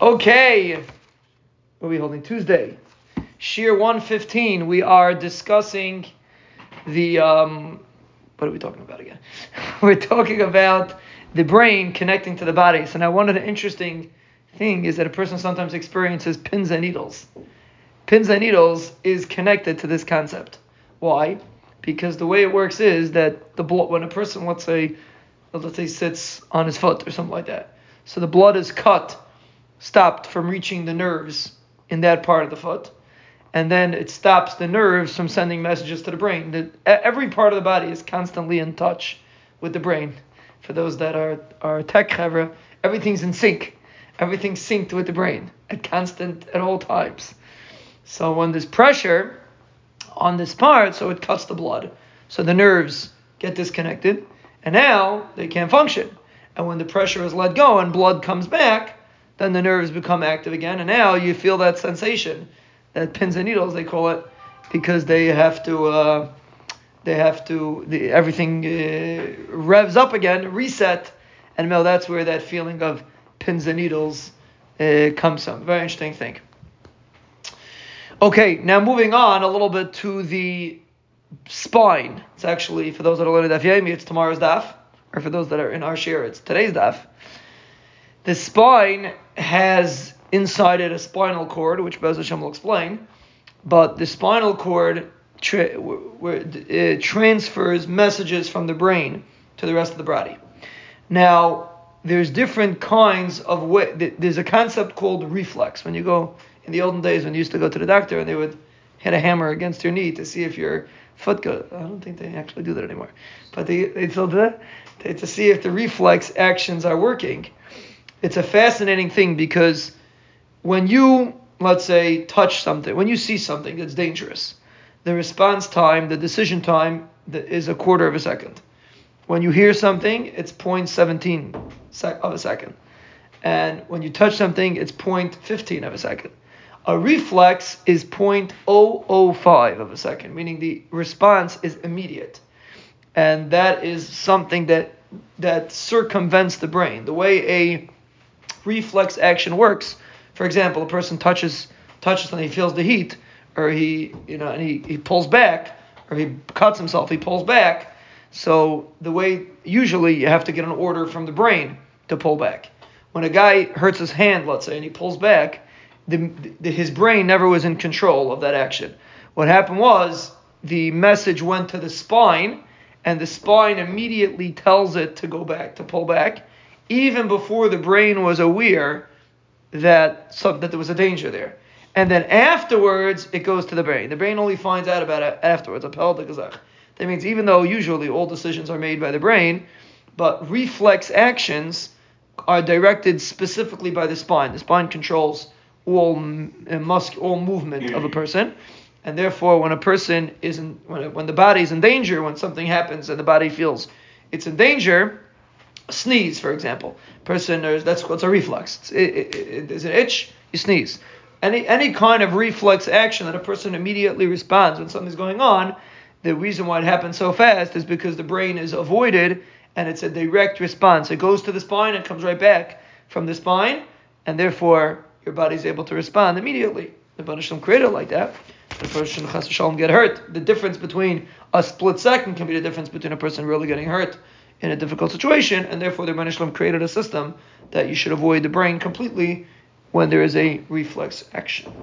Okay, what are we holding? Tuesday. Shiur 115, we are discussing the, um, what are we talking about again? We're talking about the brain connecting to the body. So now one of the interesting thing is that a person sometimes experiences pins and needles. Pins and needles is connected to this concept. Why? Because the way it works is that the blood, when a person, let's say, let's say sits on his foot or something like that, so the blood is cut stopped from reaching the nerves in that part of the foot, and then it stops the nerves from sending messages to the brain. The, every part of the body is constantly in touch with the brain. For those that are are tech chevra, everything's in sync. Everything's synced with the brain at constant at all times. So when there's pressure on this part, so it cuts the blood. So the nerves get disconnected, and now they can't function. And when the pressure is let go and blood comes back, then the nerves become active again, and now you feel that sensation, that pins and needles they call it, because they have to, uh, they have to, the, everything uh, revs up again, reset, and now that's where that feeling of pins and needles uh, comes from. Very interesting thing. Okay, now moving on a little bit to the spine. It's actually for those that are learning Daf it's tomorrow's Daf, or for those that are in our shiur, it's today's Daf. The spine has inside it a spinal cord, which Bez Hashem will explain, but the spinal cord tra- it uh, transfers messages from the brain to the rest of the body. Now, there's different kinds of way. There's a concept called reflex. When you go in the olden days, when you used to go to the doctor and they would hit a hammer against your knee to see if your foot goes. I don't think they actually do that anymore, but they they still do that to see if the reflex actions are working it's a fascinating thing because when you, let's say, touch something, when you see something that's dangerous, the response time, the decision time is a quarter of a second. When you hear something, it's 0.17 sec- of a second. And when you touch something, it's 0.15 of a second. A reflex is 0.005 of a second, meaning the response is immediate. And that is something that that circumvents the brain. The way a reflex action works. For example, a person touches touches and he feels the heat, or he you know and he, he pulls back, or he cuts himself, he pulls back. So the way usually you have to get an order from the brain to pull back. When a guy hurts his hand, let's say, and he pulls back, the, the, his brain never was in control of that action. What happened was the message went to the spine, and the spine immediately tells it to go back, to pull back, even before the brain was aware that some, that there was a danger there. And then afterwards, it goes to the brain. The brain only finds out about it afterwards. That means even though usually all decisions are made by the brain, but reflex actions are directed specifically by the spine. The spine controls all uh, musk, all movement of a person, and therefore, when a person is in, when, when the body is in danger, when something happens and the body feels it's in danger, sneeze, for example. Person, that's what's a reflex. It, it, it, there's an itch, you sneeze. Any any kind of reflex action that a person immediately responds when something's going on, the reason why it happens so fast is because the brain is avoided and it's a direct response. It goes to the spine and comes right back from the spine, and therefore your body's able to respond immediately. The Banishlam created like that. The person get hurt. The difference between a split second can be the difference between a person really getting hurt in a difficult situation, and therefore the Rebbeinu created a system that you should avoid the brain completely when there is a reflex action.